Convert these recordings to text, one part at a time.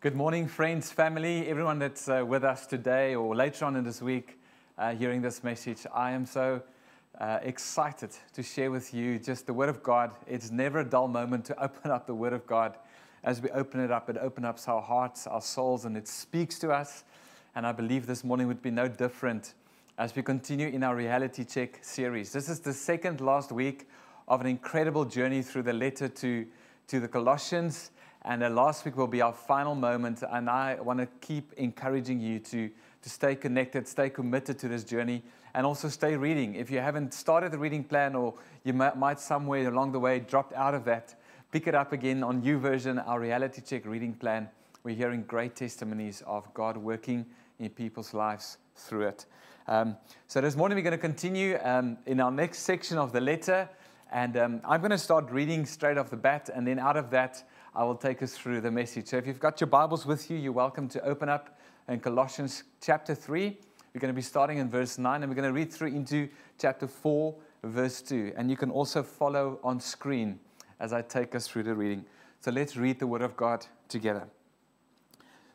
Good morning, friends, family, everyone that's uh, with us today or later on in this week uh, hearing this message. I am so uh, excited to share with you just the Word of God. It's never a dull moment to open up the Word of God. As we open it up, it opens up our hearts, our souls, and it speaks to us. And I believe this morning would be no different as we continue in our reality check series. This is the second last week of an incredible journey through the letter to, to the Colossians. And uh, last week will be our final moment. And I want to keep encouraging you to, to stay connected, stay committed to this journey, and also stay reading. If you haven't started the reading plan or you might, somewhere along the way dropped out of that, pick it up again on YouVersion, our reality check reading plan. We're hearing great testimonies of God working in people's lives through it. Um, so this morning we're going to continue um, in our next section of the letter. And um, I'm going to start reading straight off the bat, and then out of that, I will take us through the message. So if you've got your Bibles with you, you're welcome to open up in Colossians chapter 3. We're going to be starting in verse 9 and we're going to read through into chapter 4, verse 2. And you can also follow on screen as I take us through the reading. So let's read the Word of God together.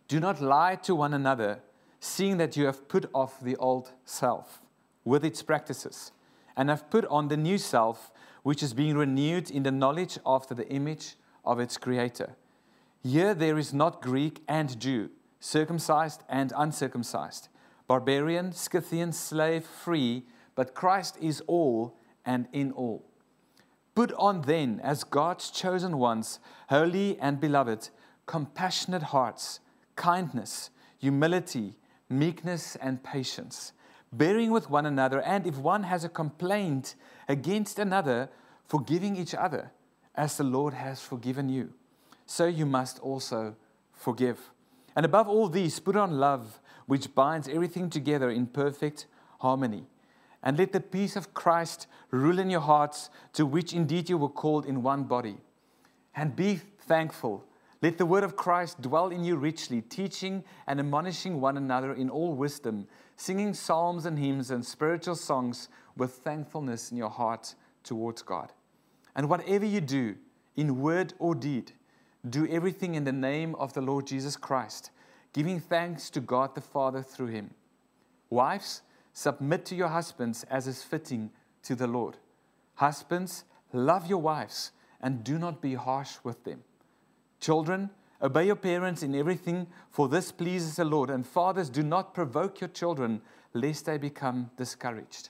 Do not lie to one another, seeing that you have put off the old self with its practices, and have put on the new self, which is being renewed in the knowledge after the image of its creator. Here there is not Greek and Jew, circumcised and uncircumcised, barbarian, Scythian, slave, free, but Christ is all and in all. Put on then, as God's chosen ones, holy and beloved, compassionate hearts, kindness, humility, meekness, and patience, bearing with one another, and if one has a complaint against another, forgiving each other as the Lord has forgiven you, so you must also forgive. And above all these, put on love, which binds everything together in perfect harmony. And let the peace of Christ rule in your hearts, to which indeed you were called in one body. And be thankful. Let the word of Christ dwell in you richly, teaching and admonishing one another in all wisdom, singing psalms and hymns and spiritual songs with thankfulness in your heart towards God. And whatever you do, in word or deed, do everything in the name of the Lord Jesus Christ, giving thanks to God the Father through him. Wives, submit to your husbands as is fitting to the Lord. Husbands, love your wives and do not be harsh with them. Children, obey your parents in everything, for this pleases the Lord. And fathers, do not provoke your children, lest they become discouraged.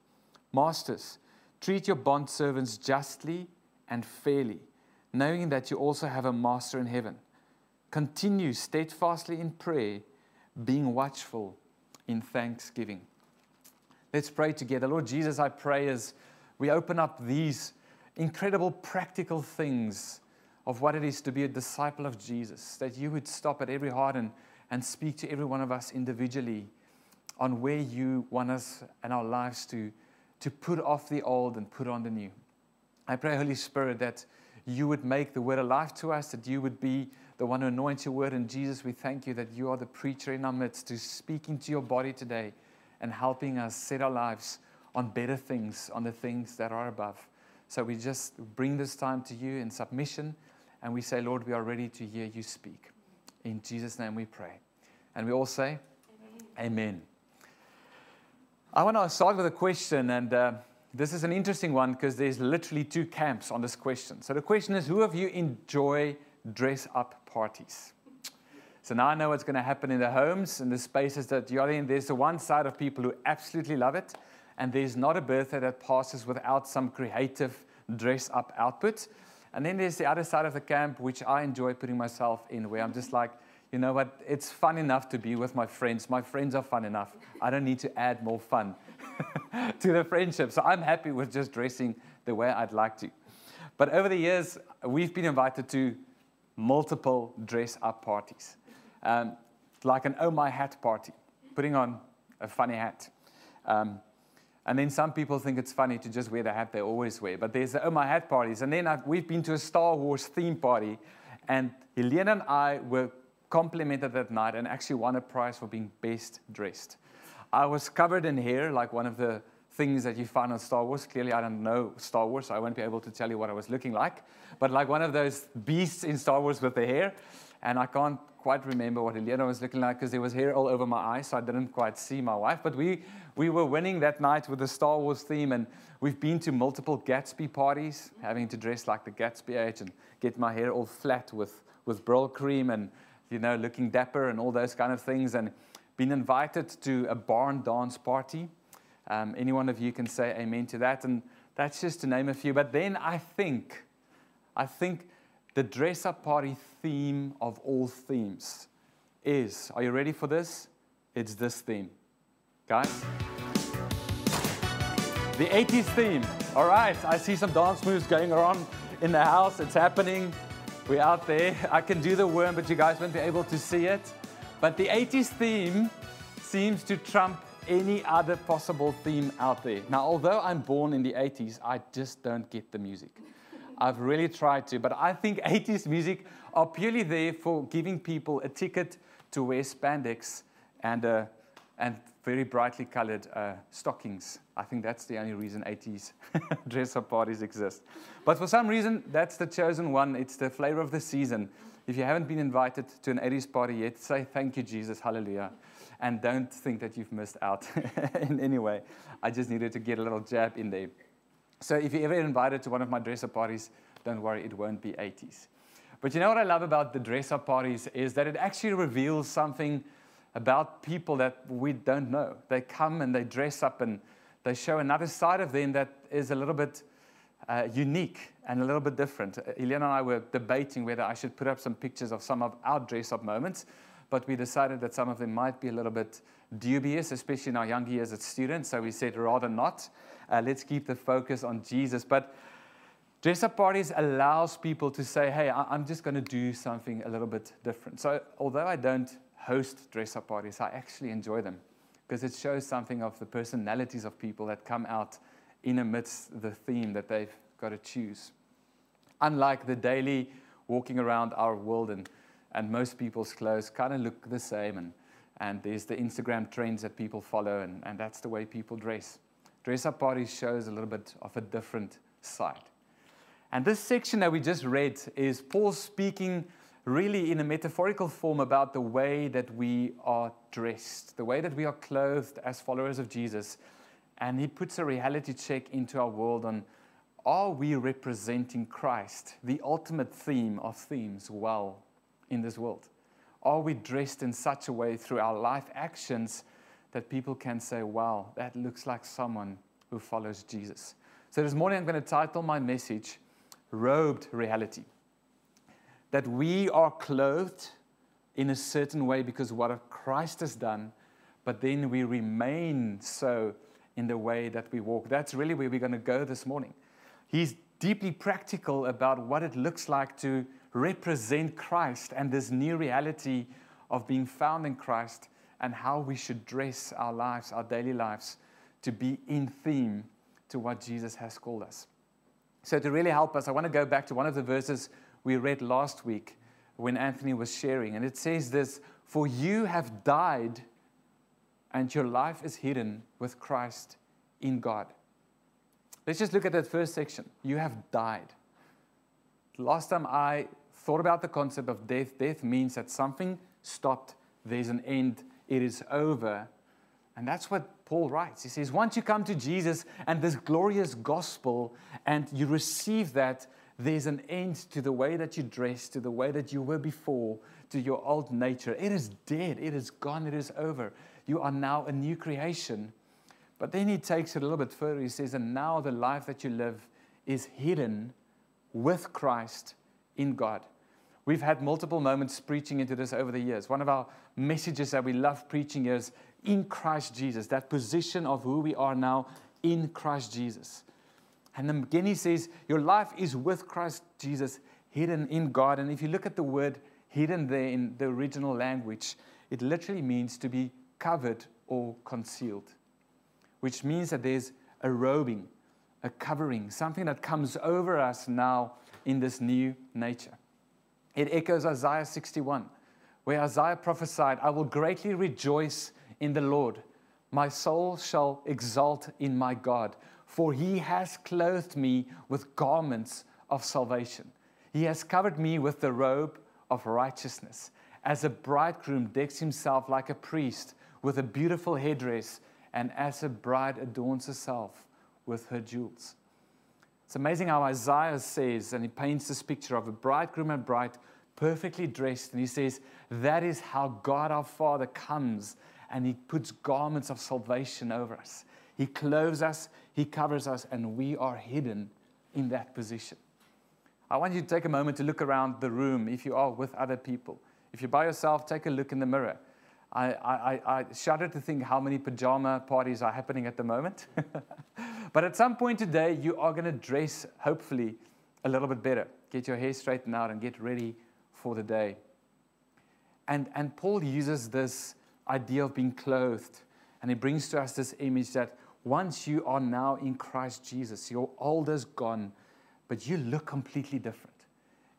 Masters, treat your bondservants justly and fairly, knowing that you also have a master in heaven. Continue steadfastly in prayer, being watchful in thanksgiving. Let's pray together. Lord Jesus, I pray as we open up these incredible practical things of what it is to be a disciple of Jesus, that you would stop at every heart and, and speak to every one of us individually on where you want us and our lives to to put off the old and put on the new. I pray, Holy Spirit, that you would make the word alive to us, that you would be the one who anoints your word. And Jesus, we thank you that you are the preacher in our midst to speak into your body today and helping us set our lives on better things, on the things that are above. So we just bring this time to you in submission and we say, Lord, we are ready to hear you speak. In Jesus' name we pray. And we all say, Amen. Amen. I want to start with a question, and uh, this is an interesting one because there's literally two camps on this question. So the question is who of you enjoy dress up parties? So now I know what's going to happen in the homes and the spaces that you're in. There's the one side of people who absolutely love it, and there's not a birthday that passes without some creative dress up output. And then there's the other side of the camp, which I enjoy putting myself in, where I'm just like, you know what? It's fun enough to be with my friends. My friends are fun enough. I don't need to add more fun to the friendship. So I'm happy with just dressing the way I'd like to. But over the years, we've been invited to multiple dress up parties. um, like an oh my hat party, putting on a funny hat. Um, and then some people think it's funny to just wear the hat they always wear. But there's the oh my hat parties. And then I've, we've been to a Star Wars theme party, and Helena and I were complimented that night and actually won a prize for being best dressed. I was covered in hair, like one of the things that you find on Star Wars. Clearly, I don't know Star Wars, so I won't be able to tell you what I was looking like. But like one of those beasts in Star Wars with the hair. And I can't quite remember what Helena was looking like because there was hair all over my eyes, so I didn't quite see my wife. But we, we were winning that night with the Star Wars theme, and we've been to multiple Gatsby parties, having to dress like the Gatsby age and get my hair all flat with, with Brylcreem and, you know, looking dapper and all those kind of things. And been invited to a barn dance party. Um, any one of you can say amen to that. And that's just to name a few. But then I think, I think the dress up party theme of all themes is are you ready for this? It's this theme. Guys? The 80s theme. All right, I see some dance moves going on in the house. It's happening. We're out there. I can do the worm, but you guys won't be able to see it. But the 80s theme seems to trump any other possible theme out there. Now, although I'm born in the 80s, I just don't get the music. I've really tried to, but I think 80s music are purely there for giving people a ticket to wear spandex and, uh, and very brightly colored uh, stockings. I think that's the only reason 80s dress up parties exist. But for some reason, that's the chosen one. It's the flavor of the season. If you haven't been invited to an 80s party yet, say thank you, Jesus, hallelujah. And don't think that you've missed out in any way. I just needed to get a little jab in there. So if you're ever invited to one of my dress up parties, don't worry, it won't be 80s. But you know what I love about the dress up parties is that it actually reveals something about people that we don't know. They come and they dress up and they show another side of them that is a little bit uh, unique and a little bit different. Uh, Helena and I were debating whether I should put up some pictures of some of our dress up moments, but we decided that some of them might be a little bit dubious, especially in our young years as students, so we said rather not. Uh, let's keep the focus on Jesus. But dress up parties allows people to say, hey, I'm just going to do something a little bit different. So although I don't host dress up parties, I actually enjoy them because it shows something of the personalities of people that come out in amidst the theme that they've got to choose. Unlike the daily walking around our world and, and most people's clothes kind of look the same and, and there's the Instagram trends that people follow and, and that's the way people dress. Dress up parties shows a little bit of a different side. And this section that we just read is Paul speaking really in a metaphorical form about the way that we are dressed, the way that we are clothed as followers of Jesus. And he puts a reality check into our world on are we representing Christ, the ultimate theme of themes, well in this world? Are we dressed in such a way through our life actions that people can say, wow, that looks like someone who follows Jesus. So this morning I'm going to title my message, Robed Reality. That we are clothed in a certain way because what Christ has done, but then we remain so in the way that we walk. That's really where we're going to go this morning. He's deeply practical about what it looks like to represent Christ and this new reality of being found in Christ and how we should dress our lives, our daily lives, to be in theme to what Jesus has called us. So, to really help us, I want to go back to one of the verses we read last week when Anthony was sharing. And it says this For you have died, and your life is hidden with Christ in God. Let's just look at that first section. You have died. Last time I thought about the concept of death, death means that something stopped, there's an end it is over. And that's what Paul writes. He says, once you come to Jesus and this glorious gospel and you receive that, there's an end to the way that you dress, to the way that you were before, to your old nature. It is dead, it is gone, it is over. You are now a new creation. But then he takes it a little bit further. He says, and now the life that you live is hidden with Christ in God. We've had multiple moments preaching into this over the years. One of our messages that we love preaching is in Christ Jesus, that position of who we are now in Christ Jesus. And then again, he says, Your life is with Christ Jesus, hidden in God. And if you look at the word hidden there in the original language, it literally means to be covered or concealed, which means that there's a robing, a covering, something that comes over us now in this new nature. It echoes Isaiah 61, where Isaiah prophesied, I will greatly rejoice in the Lord. My soul shall exult in my God, for he has clothed me with garments of salvation. He has covered me with the robe of righteousness. As a bridegroom decks himself like a priest with a beautiful headdress, and as a bride adorns herself with her jewels. It's amazing how Isaiah says, and he paints this picture of a bridegroom and bride perfectly dressed, and he says, That is how God our Father comes, and he puts garments of salvation over us. He clothes us, he covers us, and we are hidden in that position. I want you to take a moment to look around the room if you are with other people. If you're by yourself, take a look in the mirror. I, I, I shudder to think how many pajama parties are happening at the moment. but at some point today, you are going to dress, hopefully, a little bit better. Get your hair straightened out and get ready for the day. And, and Paul uses this idea of being clothed, and it brings to us this image that once you are now in Christ Jesus, your old is gone, but you look completely different.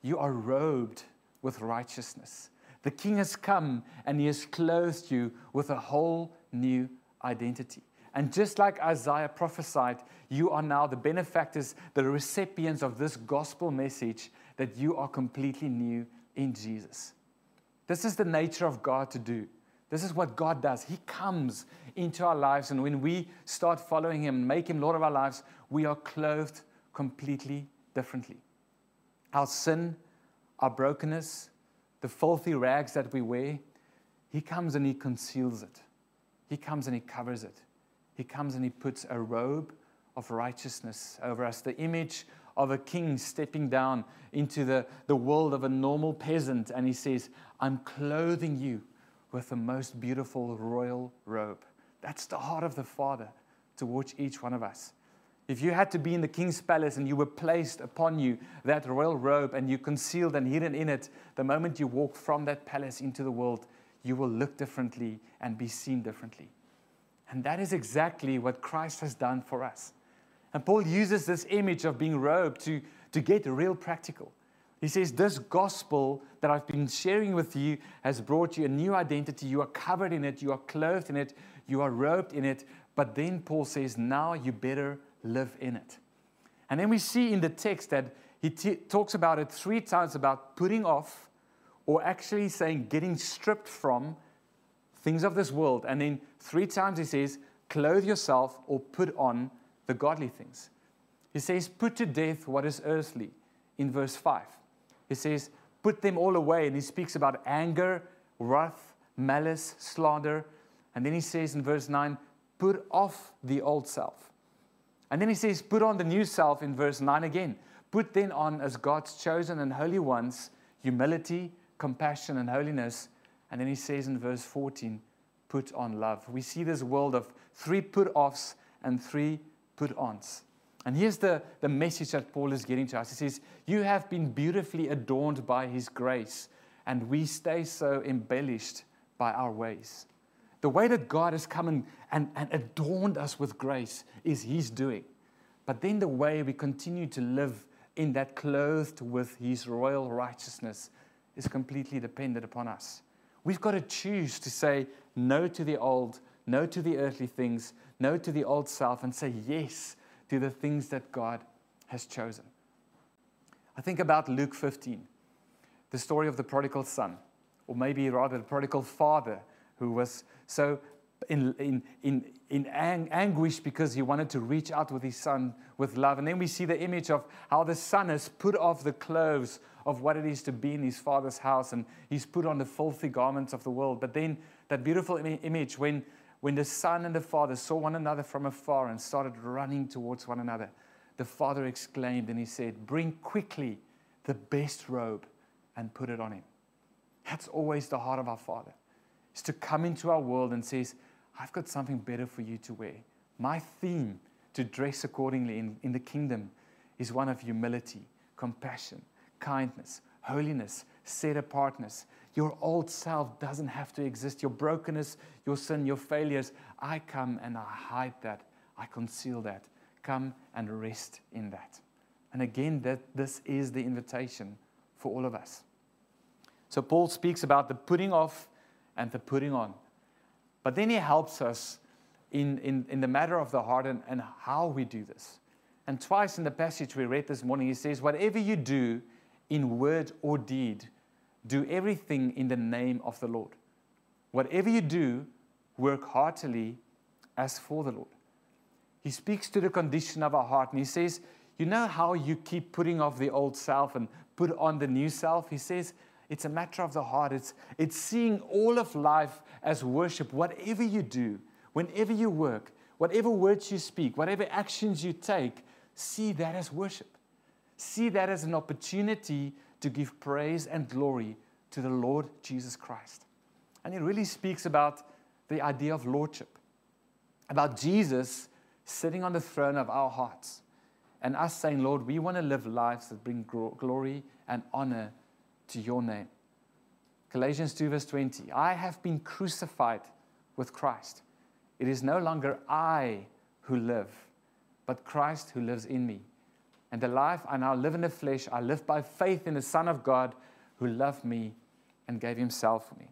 You are robed with righteousness. The King has come and he has clothed you with a whole new identity. And just like Isaiah prophesied, you are now the benefactors, the recipients of this gospel message that you are completely new in Jesus. This is the nature of God to do. This is what God does. He comes into our lives, and when we start following Him, make Him Lord of our lives, we are clothed completely differently. Our sin, our brokenness, the filthy rags that we wear, He comes and He conceals it. He comes and He covers it. He comes and He puts a robe of righteousness over us, the image of a king stepping down into the, the world of a normal peasant, and He says, I'm clothing you with the most beautiful royal robe. That's the heart of the Father towards each one of us. If you had to be in the king's palace and you were placed upon you that royal robe and you concealed and hidden in it, the moment you walk from that palace into the world, you will look differently and be seen differently. And that is exactly what Christ has done for us. And Paul uses this image of being robed to, to get real practical. He says, This gospel that I've been sharing with you has brought you a new identity. You are covered in it, you are clothed in it, you are robed in it. But then Paul says, Now you better live in it. And then we see in the text that he t- talks about it three times about putting off, or actually saying getting stripped from things of this world. And then three times he says, clothe yourself or put on the godly things. He says, put to death what is earthly in verse 5. He says, put them all away. And he speaks about anger, wrath, malice, slander. And then he says in verse 9, put off the old self and then he says, Put on the new self in verse 9 again. Put then on as God's chosen and holy ones humility, compassion, and holiness. And then he says in verse 14, Put on love. We see this world of three put offs and three put ons. And here's the, the message that Paul is getting to us. He says, You have been beautifully adorned by his grace, and we stay so embellished by our ways. The way that God has come and, and, and adorned us with grace is His doing. But then the way we continue to live in that clothed with His royal righteousness is completely dependent upon us. We've got to choose to say no to the old, no to the earthly things, no to the old self, and say yes to the things that God has chosen. I think about Luke 15, the story of the prodigal son, or maybe rather the prodigal father who was so in, in, in, in ang- anguish because he wanted to reach out with his son with love. And then we see the image of how the son has put off the clothes of what it is to be in his father's house and he's put on the filthy garments of the world. But then that beautiful Im- image when, when the son and the father saw one another from afar and started running towards one another, the father exclaimed and he said, Bring quickly the best robe and put it on him. That's always the heart of our father is to come into our world and says, I've got something better for you to wear. My theme to dress accordingly in, in the kingdom is one of humility, compassion, kindness, holiness, set apartness. Your old self doesn't have to exist. Your brokenness, your sin, your failures. I come and I hide that. I conceal that. Come and rest in that. And again, that this is the invitation for all of us. So Paul speaks about the putting off and the putting on. But then he helps us in, in, in the matter of the heart and, and how we do this. And twice in the passage we read this morning, he says, Whatever you do in word or deed, do everything in the name of the Lord. Whatever you do, work heartily as for the Lord. He speaks to the condition of our heart and he says, You know how you keep putting off the old self and put on the new self? He says, It's a matter of the heart. It's, it's seeing all of life as worship. Whatever you do, whenever you work, whatever words you speak, whatever actions you take, see that as worship. See that as an opportunity to give praise and glory to the Lord Jesus Christ. And it really speaks about the idea of lordship, about Jesus sitting on the throne of our hearts, and us saying, Lord, we want to live lives that bring glory and honor to your name. Galatians 2, verse 20 I have been crucified with Christ. It is no longer I who live, but Christ who lives in me. And the life I now live in the flesh, I live by faith in the Son of God who loved me and gave himself for me.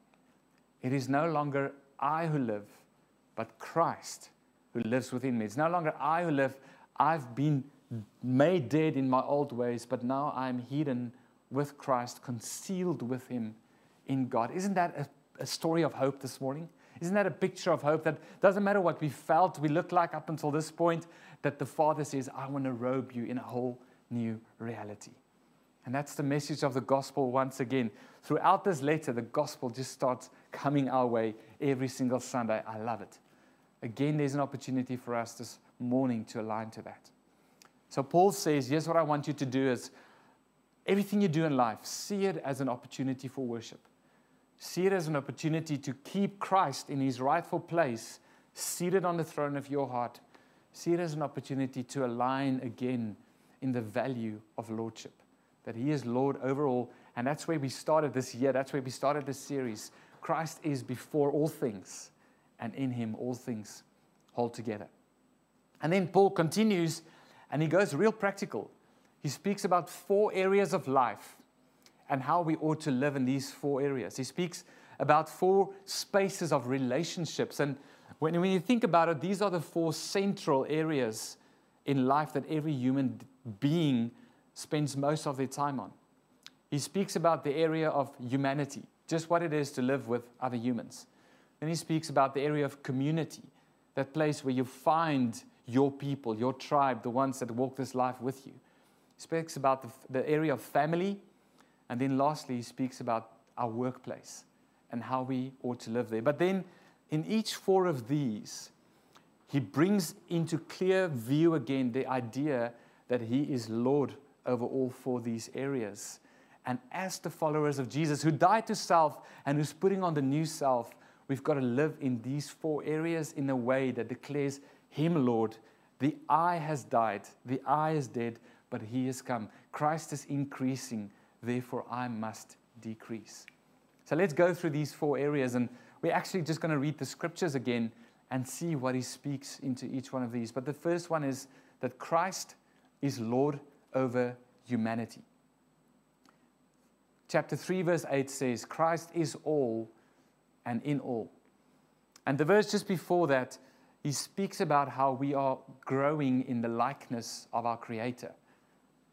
It is no longer I who live, but Christ who lives within me. It's no longer I who live. I've been made dead in my old ways, but now I'm hidden with Christ, concealed with him in God. Isn't that a, a story of hope this morning? Isn't that a picture of hope that doesn't matter what we felt, we looked like up until this point, that the Father says, I want to robe you in a whole new reality. And that's the message of the gospel once again. Throughout this letter, the gospel just starts coming our way every single Sunday. I love it. Again, there's an opportunity for us this morning to align to that. So Paul says, here's what I want you to do is everything you do in life, see it as an opportunity for worship. See it as an opportunity to keep Christ in his rightful place, seated on the throne of your heart. See it as an opportunity to align again in the value of lordship, that he is Lord over all. And that's where we started this year. That's where we started this series. Christ is before all things, and in him all things hold together. And then Paul continues and he goes real practical. He speaks about four areas of life and how we ought to live in these four areas. He speaks about four spaces of relationships. And when, when you think about it, these are the four central areas in life that every human being spends most of their time on. He speaks about the area of humanity, just what it is to live with other humans. Then he speaks about the area of community, that place where you find your people, your tribe, the ones that walk this life with you. He speaks about the, the area of family, and then lastly, he speaks about our workplace and how we ought to live there. But then in each four of these, he brings into clear view again the idea that he is Lord over all four these areas. And as the followers of Jesus, who died to self and who's putting on the new self, we've got to live in these four areas in a way that declares him Lord. The I has died, the I is dead, but he has come. Christ is increasing therefore I must decrease. So let's go through these four areas, and we're actually just going to read the scriptures again and see what he speaks into each one of these. But the first one is that Christ is Lord over humanity. Chapter 3, verse 8 says, Christ is all and in all. And the verse just before that, he speaks about how we are growing in the likeness of our Creator.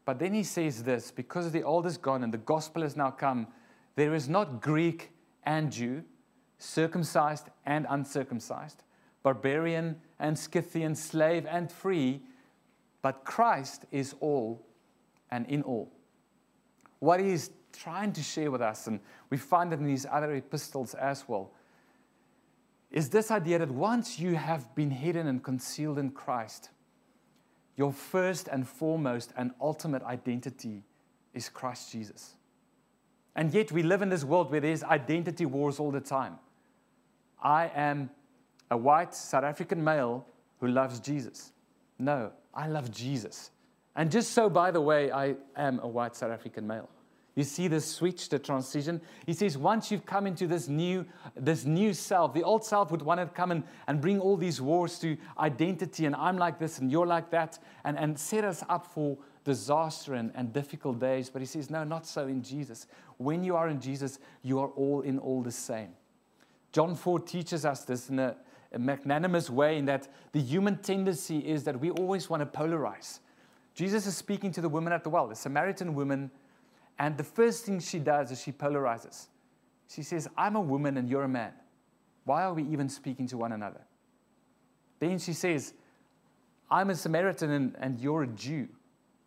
But then he says this because the old is gone and the gospel has now come, there is not Greek and Jew, circumcised and uncircumcised, barbarian and Scythian, slave and free, but Christ is all and in all. What he is trying to share with us, and we find it in these other epistles as well, is this idea that once you have been hidden and concealed in Christ, your first and foremost and ultimate identity is Christ Jesus. And yet we live in this world where there's identity wars all the time. I am a white South African male who loves Jesus. No, I love Jesus. And just so, by the way, I am a white South African male. You see the switch, the transition. He says, once you've come into this new, this new self, the old self would want to come and, and bring all these wars to identity, and I'm like this and you're like that, and, and set us up for disaster and, and difficult days. But he says, no, not so in Jesus. When you are in Jesus, you are all in all the same. John 4 teaches us this in a, a magnanimous way in that the human tendency is that we always want to polarize. Jesus is speaking to the woman at the well, the Samaritan woman and the first thing she does is she polarizes. She says, I'm a woman and you're a man. Why are we even speaking to one another? Then she says, I'm a Samaritan and, and you're a Jew.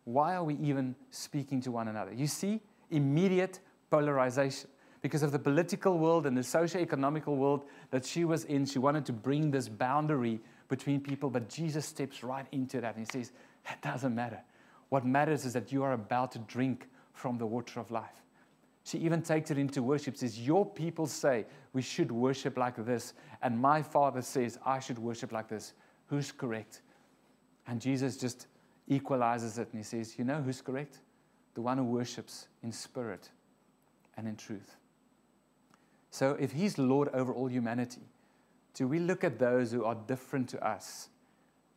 Why are we even speaking to one another? You see, immediate polarization. Because of the political world and the socio-economical world that she was in, she wanted to bring this boundary between people, but Jesus steps right into that and he says, That doesn't matter. What matters is that you are about to drink from the water of life. She even takes it into worship, says, Your people say we should worship like this, and my father says I should worship like this. Who's correct? And Jesus just equalizes it and he says, You know who's correct? The one who worships in spirit and in truth. So if he's Lord over all humanity, do we look at those who are different to us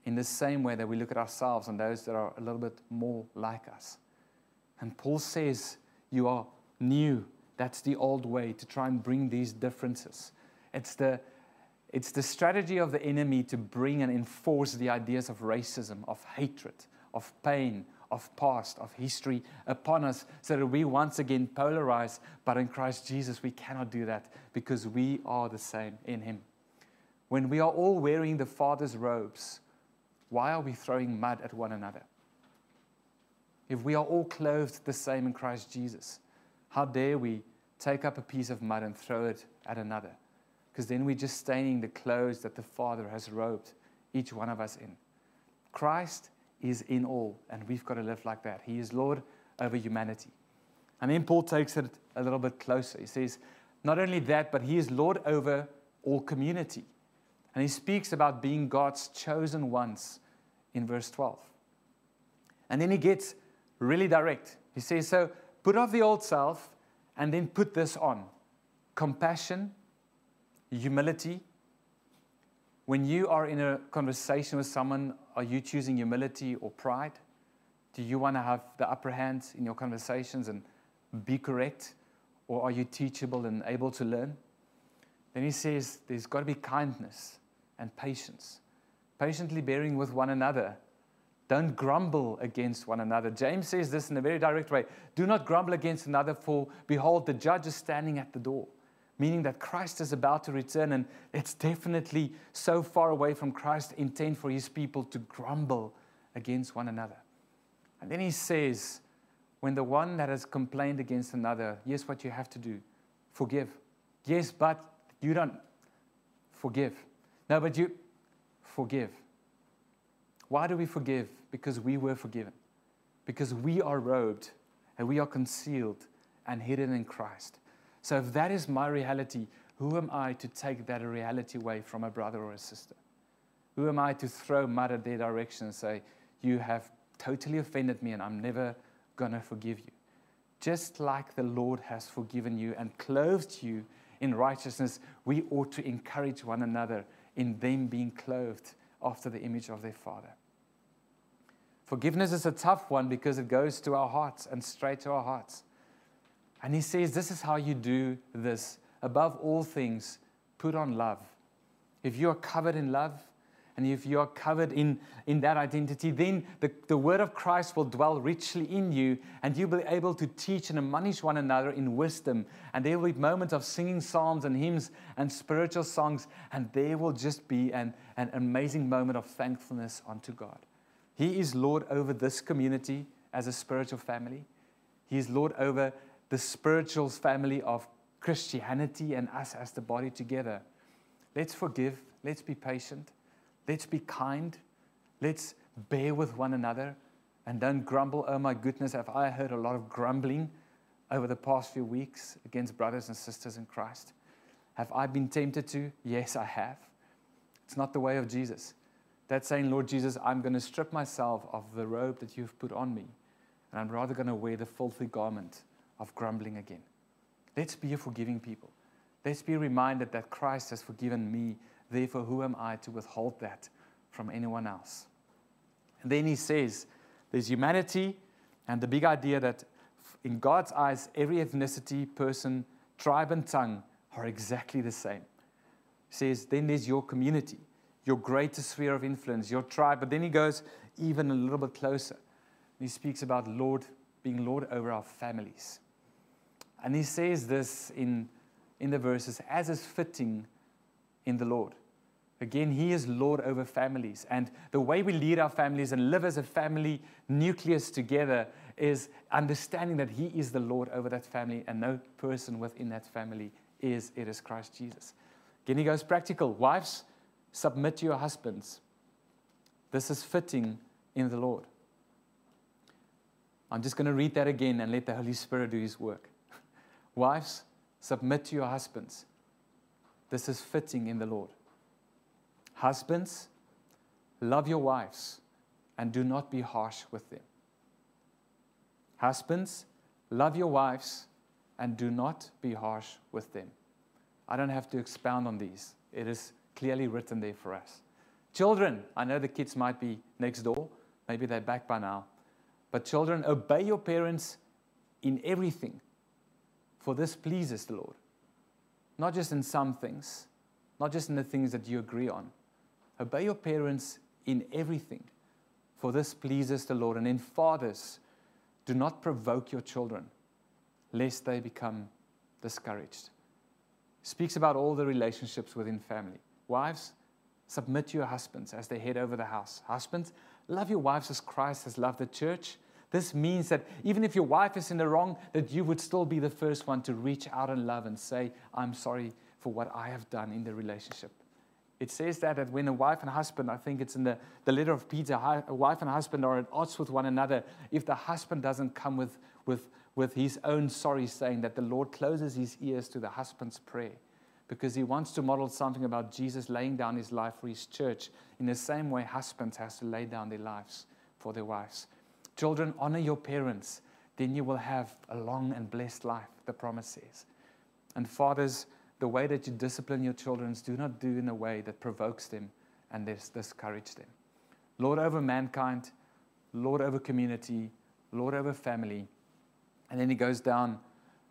in the same way that we look at ourselves and those that are a little bit more like us? And Paul says, You are new. That's the old way to try and bring these differences. It's the, it's the strategy of the enemy to bring and enforce the ideas of racism, of hatred, of pain, of past, of history upon us so that we once again polarize. But in Christ Jesus, we cannot do that because we are the same in Him. When we are all wearing the Father's robes, why are we throwing mud at one another? If we are all clothed the same in Christ Jesus, how dare we take up a piece of mud and throw it at another? Because then we're just staining the clothes that the Father has robed each one of us in. Christ is in all, and we've got to live like that. He is Lord over humanity. And then Paul takes it a little bit closer. He says, not only that, but he is Lord over all community. And he speaks about being God's chosen ones in verse 12. And then he gets really direct. He says, So put off the old self and then put this on compassion, humility. When you are in a conversation with someone, are you choosing humility or pride? Do you want to have the upper hand in your conversations and be correct? Or are you teachable and able to learn? Then he says there's got to be kindness and patience, patiently bearing with one another don't grumble against one another. James says this in a very direct way. Do not grumble against another, for behold, the judge is standing at the door. Meaning that Christ is about to return, and it's definitely so far away from Christ's intent for his people to grumble against one another. And then he says, when the one that has complained against another, yes, what you have to do forgive. Yes, but you don't forgive. No, but you forgive. Why do we forgive? Because we were forgiven. Because we are robed and we are concealed and hidden in Christ. So if that is my reality, who am I to take that reality away from a brother or a sister? Who am I to throw mud at their direction and say, You have totally offended me and I'm never going to forgive you? Just like the Lord has forgiven you and clothed you in righteousness, we ought to encourage one another in them being clothed after the image of their Father. Forgiveness is a tough one because it goes to our hearts and straight to our hearts. And he says, This is how you do this. Above all things, put on love. If you are covered in love, and if you are covered in, in that identity, then the, the word of Christ will dwell richly in you, and you'll be able to teach and admonish one another in wisdom. And there will be moments of singing psalms and hymns and spiritual songs, and there will just be an, an amazing moment of thankfulness unto God. He is Lord over this community as a spiritual family, He is Lord over the spiritual family of Christianity and us as the body together. Let's forgive, let's be patient. Let's be kind. Let's bear with one another and don't grumble. Oh my goodness, have I heard a lot of grumbling over the past few weeks against brothers and sisters in Christ? Have I been tempted to? Yes, I have. It's not the way of Jesus. That's saying, Lord Jesus, I'm going to strip myself of the robe that you've put on me, and I'm rather going to wear the filthy garment of grumbling again. Let's be a forgiving people. Let's be reminded that Christ has forgiven me. Therefore, who am I to withhold that from anyone else? And then he says there's humanity and the big idea that in God's eyes, every ethnicity, person, tribe, and tongue are exactly the same. He says, then there's your community, your greatest sphere of influence, your tribe. But then he goes even a little bit closer. He speaks about Lord being Lord over our families. And he says this in, in the verses as is fitting in the Lord. Again, He is Lord over families. And the way we lead our families and live as a family nucleus together is understanding that He is the Lord over that family and no person within that family is, it is Christ Jesus. Again, He goes practical. Wives, submit to your husbands. This is fitting in the Lord. I'm just going to read that again and let the Holy Spirit do His work. Wives, submit to your husbands. This is fitting in the Lord. Husbands, love your wives and do not be harsh with them. Husbands, love your wives and do not be harsh with them. I don't have to expound on these, it is clearly written there for us. Children, I know the kids might be next door, maybe they're back by now. But children, obey your parents in everything, for this pleases the Lord. Not just in some things, not just in the things that you agree on, Obey your parents in everything, for this pleases the Lord. And in fathers, do not provoke your children, lest they become discouraged. Speaks about all the relationships within family. Wives, submit to your husbands as they head over the house. Husbands, love your wives as Christ has loved the church. This means that even if your wife is in the wrong, that you would still be the first one to reach out and love and say, I'm sorry for what I have done in the relationship. It says that, that when a wife and husband, I think it's in the, the letter of Peter, a wife and husband are at odds with one another. If the husband doesn't come with, with, with his own sorry saying, that the Lord closes his ears to the husband's prayer because he wants to model something about Jesus laying down his life for his church. In the same way, husbands has to lay down their lives for their wives. Children, honor your parents, then you will have a long and blessed life, the promise says. And fathers, the way that you discipline your children, do not do in a way that provokes them and discourages them. Lord over mankind, Lord over community, Lord over family. And then he goes down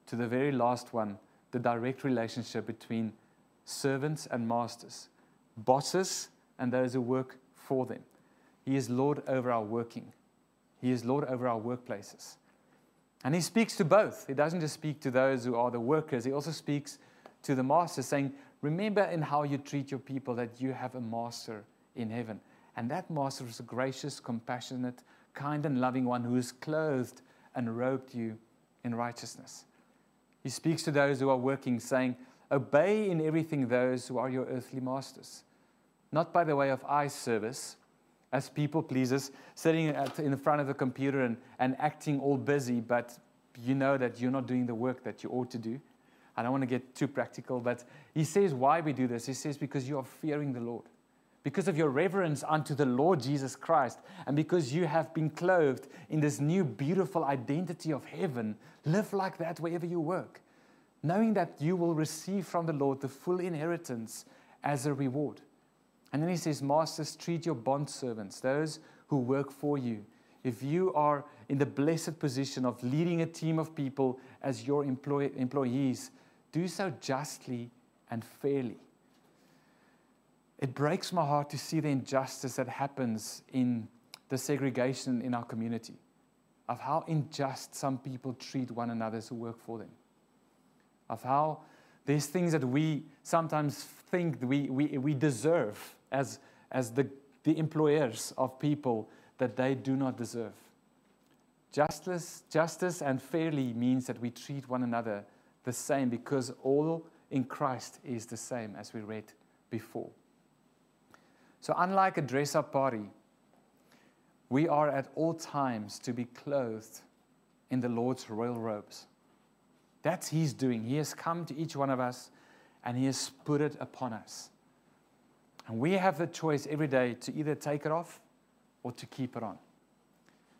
to the very last one the direct relationship between servants and masters, bosses and those who work for them. He is Lord over our working, He is Lord over our workplaces. And He speaks to both. He doesn't just speak to those who are the workers, He also speaks to the master, saying, Remember in how you treat your people that you have a master in heaven. And that master is a gracious, compassionate, kind, and loving one who has clothed and robed you in righteousness. He speaks to those who are working, saying, Obey in everything those who are your earthly masters, not by the way of eye service, as people pleasers, sitting at, in front of the computer and, and acting all busy, but you know that you're not doing the work that you ought to do. I don't want to get too practical, but he says why we do this. He says, because you are fearing the Lord, because of your reverence unto the Lord Jesus Christ, and because you have been clothed in this new beautiful identity of heaven. Live like that wherever you work, knowing that you will receive from the Lord the full inheritance as a reward. And then he says, Masters, treat your bond servants, those who work for you. If you are in the blessed position of leading a team of people as your employ- employees, do so justly and fairly. It breaks my heart to see the injustice that happens in the segregation in our community, of how unjust some people treat one another who work for them, of how there's things that we sometimes think we, we, we deserve as, as the, the employers of people that they do not deserve. Justice, justice and fairly means that we treat one another the same because all in Christ is the same as we read before. So, unlike a dress up party, we are at all times to be clothed in the Lord's royal robes. That's He's doing. He has come to each one of us and He has put it upon us. And we have the choice every day to either take it off or to keep it on.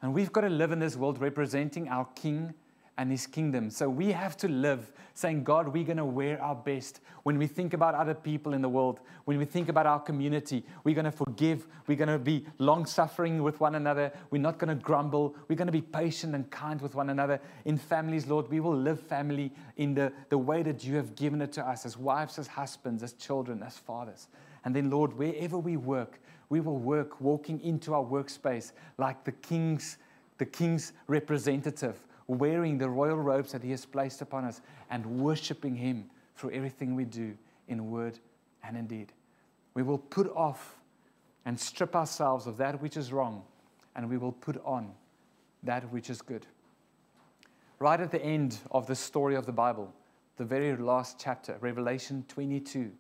And we've got to live in this world representing our King and His kingdom. So we have to live saying, God, we're going to wear our best. When we think about other people in the world, when we think about our community, we're going to forgive. We're going to be long suffering with one another. We're not going to grumble. We're going to be patient and kind with one another. In families, Lord, we will live family in the, the way that you have given it to us as wives, as husbands, as children, as fathers. And then, Lord, wherever we work, we will work walking into our workspace like the king's, the king's representative wearing the royal robes that He has placed upon us and worshiping Him through everything we do in word and in deed. We will put off and strip ourselves of that which is wrong, and we will put on that which is good. Right at the end of the story of the Bible, the very last chapter, Revelation 22,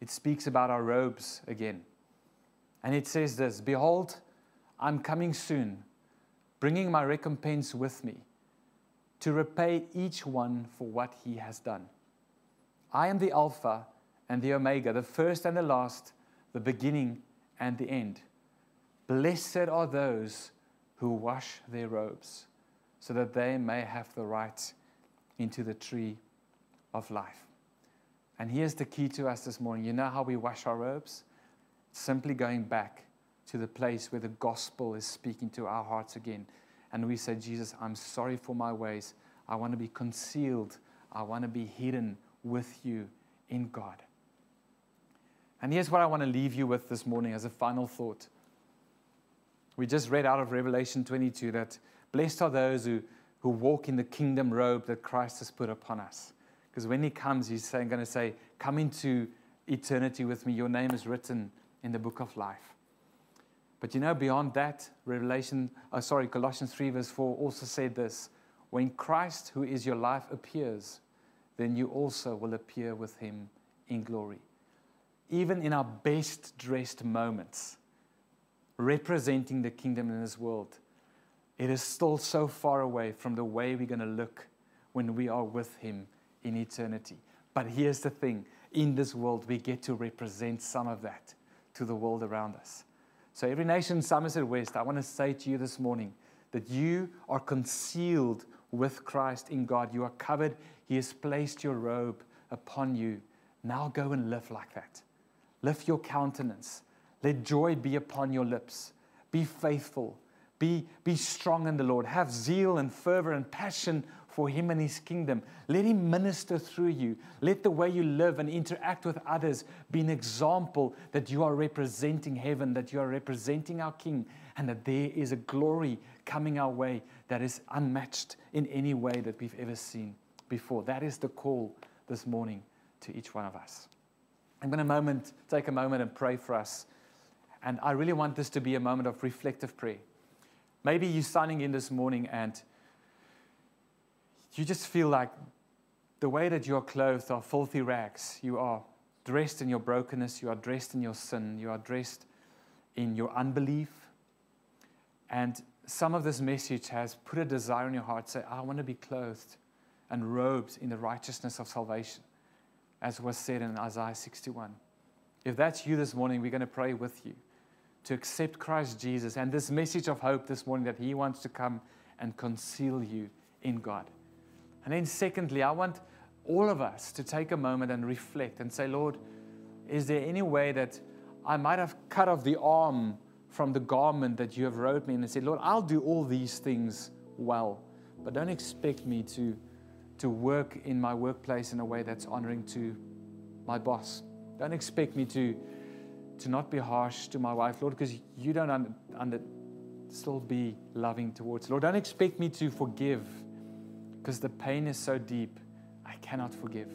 it speaks about our robes again. And it says this Behold, I'm coming soon, bringing my recompense with me to repay each one for what he has done. I am the Alpha and the Omega, the first and the last, the beginning and the end. Blessed are those who wash their robes, so that they may have the right into the tree of life. And here's the key to us this morning. You know how we wash our robes? simply going back to the place where the gospel is speaking to our hearts again and we say, Jesus, I'm sorry for my ways. I want to be concealed. I want to be hidden with you in God. And here's what I want to leave you with this morning as a final thought. We just read out of Revelation 22 that blessed are those who, who walk in the kingdom robe that Christ has put upon us. Because when he comes, he's saying, going to say, Come into eternity with me. Your name is written in the book of life. But you know, beyond that, Revelation, uh, sorry, Colossians 3, verse 4 also said this When Christ, who is your life, appears, then you also will appear with him in glory. Even in our best dressed moments, representing the kingdom in this world, it is still so far away from the way we're going to look when we are with him in eternity. But here's the thing in this world, we get to represent some of that to the world around us. So, every nation, Somerset West, I want to say to you this morning that you are concealed with Christ in God. You are covered. He has placed your robe upon you. Now go and live like that. Lift your countenance. Let joy be upon your lips. Be faithful. Be, be strong in the Lord. Have zeal and fervor and passion for Him and His kingdom. Let Him minister through you. Let the way you live and interact with others be an example that you are representing heaven, that you are representing our King, and that there is a glory coming our way that is unmatched in any way that we've ever seen before. That is the call this morning to each one of us. I'm going to moment, take a moment and pray for us. And I really want this to be a moment of reflective prayer. Maybe you're signing in this morning and you just feel like the way that you're clothed are filthy rags. You are dressed in your brokenness, you are dressed in your sin, you are dressed in your unbelief. And some of this message has put a desire in your heart say, I want to be clothed and robed in the righteousness of salvation, as was said in Isaiah 61. If that's you this morning, we're going to pray with you to accept Christ Jesus and this message of hope this morning that He wants to come and conceal you in God. And then, secondly, I want all of us to take a moment and reflect and say, Lord, is there any way that I might have cut off the arm from the garment that you have robed me and said, Lord, I'll do all these things well, but don't expect me to, to work in my workplace in a way that's honoring to my boss. Don't expect me to, to not be harsh to my wife, Lord, because you don't under, under, still be loving towards. Lord, don't expect me to forgive because the pain is so deep, I cannot forgive.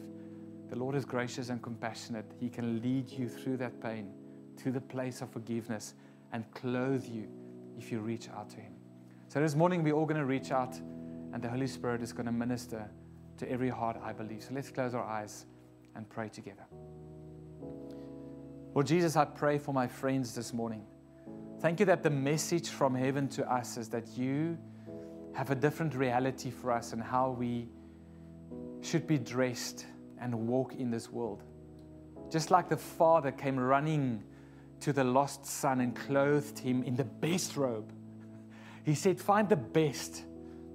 The Lord is gracious and compassionate. He can lead you through that pain to the place of forgiveness and clothe you if you reach out to Him. So this morning, we're all going to reach out, and the Holy Spirit is going to minister to every heart, I believe. So let's close our eyes and pray together. Lord Jesus, I pray for my friends this morning. Thank you that the message from heaven to us is that you have a different reality for us and how we should be dressed and walk in this world. Just like the father came running to the lost son and clothed him in the best robe. He said, Find the best,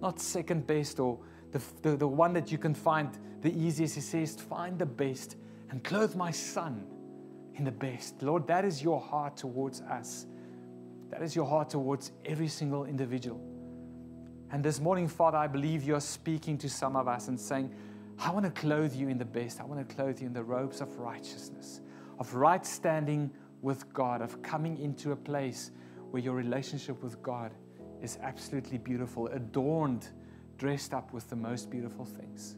not second best or the, the, the one that you can find the easiest. He says, Find the best and clothe my son in the best. Lord, that is your heart towards us. That is your heart towards every single individual. And this morning, Father, I believe you're speaking to some of us and saying, I want to clothe you in the best. I want to clothe you in the robes of righteousness, of right standing with God, of coming into a place where your relationship with God is absolutely beautiful, adorned, dressed up with the most beautiful things.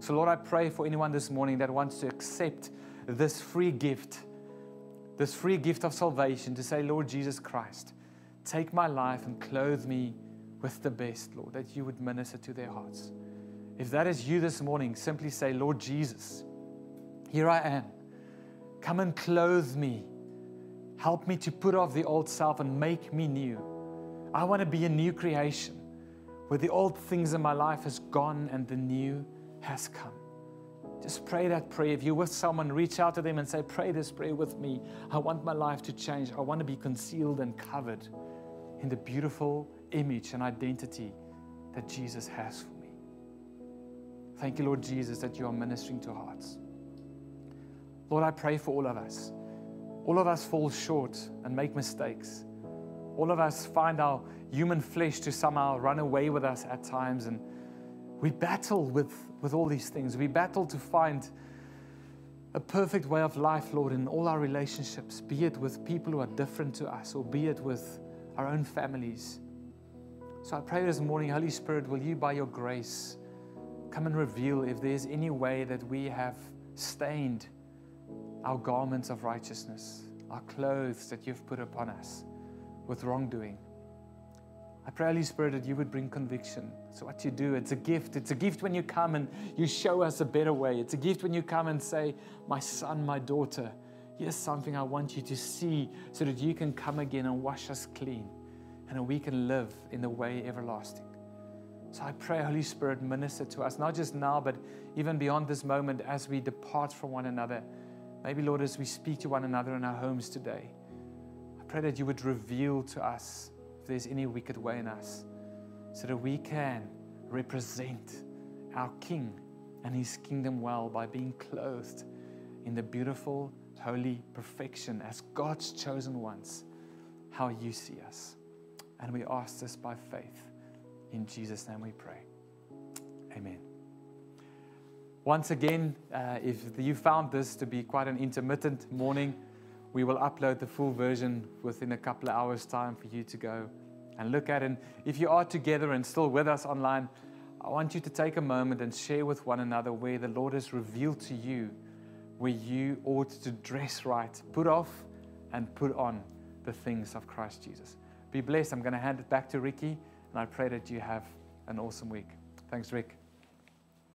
So, Lord, I pray for anyone this morning that wants to accept this free gift, this free gift of salvation, to say, Lord Jesus Christ, take my life and clothe me with the best, Lord, that you would minister to their hearts. If that is you this morning, simply say, Lord Jesus, here I am. Come and clothe me. Help me to put off the old self and make me new. I want to be a new creation where the old things in my life has gone and the new has come. Just pray that prayer. If you're with someone, reach out to them and say, Pray this prayer with me. I want my life to change. I want to be concealed and covered in the beautiful image and identity that Jesus has for me. Thank you, Lord Jesus, that you are ministering to hearts. Lord, I pray for all of us. All of us fall short and make mistakes. All of us find our human flesh to somehow run away with us at times. And we battle with, with all these things. We battle to find a perfect way of life, Lord, in all our relationships, be it with people who are different to us or be it with our own families. So I pray this morning, Holy Spirit, will you, by your grace, come and reveal if there's any way that we have stained our garments of righteousness, our clothes that you've put upon us with wrongdoing. I pray, Holy Spirit, that you would bring conviction. So, what you do, it's a gift. It's a gift when you come and you show us a better way. It's a gift when you come and say, My son, my daughter, here's something I want you to see so that you can come again and wash us clean and we can live in the way everlasting. So I pray, Holy Spirit, minister to us, not just now, but even beyond this moment as we depart from one another. Maybe, Lord, as we speak to one another in our homes today, I pray that you would reveal to us if there's any wicked way in us, so that we can represent our King and his kingdom well by being clothed in the beautiful, holy perfection as God's chosen ones, how you see us. And we ask this by faith. In Jesus' name we pray. Amen. Once again, uh, if you found this to be quite an intermittent morning, we will upload the full version within a couple of hours' time for you to go and look at. And if you are together and still with us online, I want you to take a moment and share with one another where the Lord has revealed to you where you ought to dress right, put off and put on the things of Christ Jesus. Be blessed. I'm going to hand it back to Ricky, and I pray that you have an awesome week. Thanks, Rick.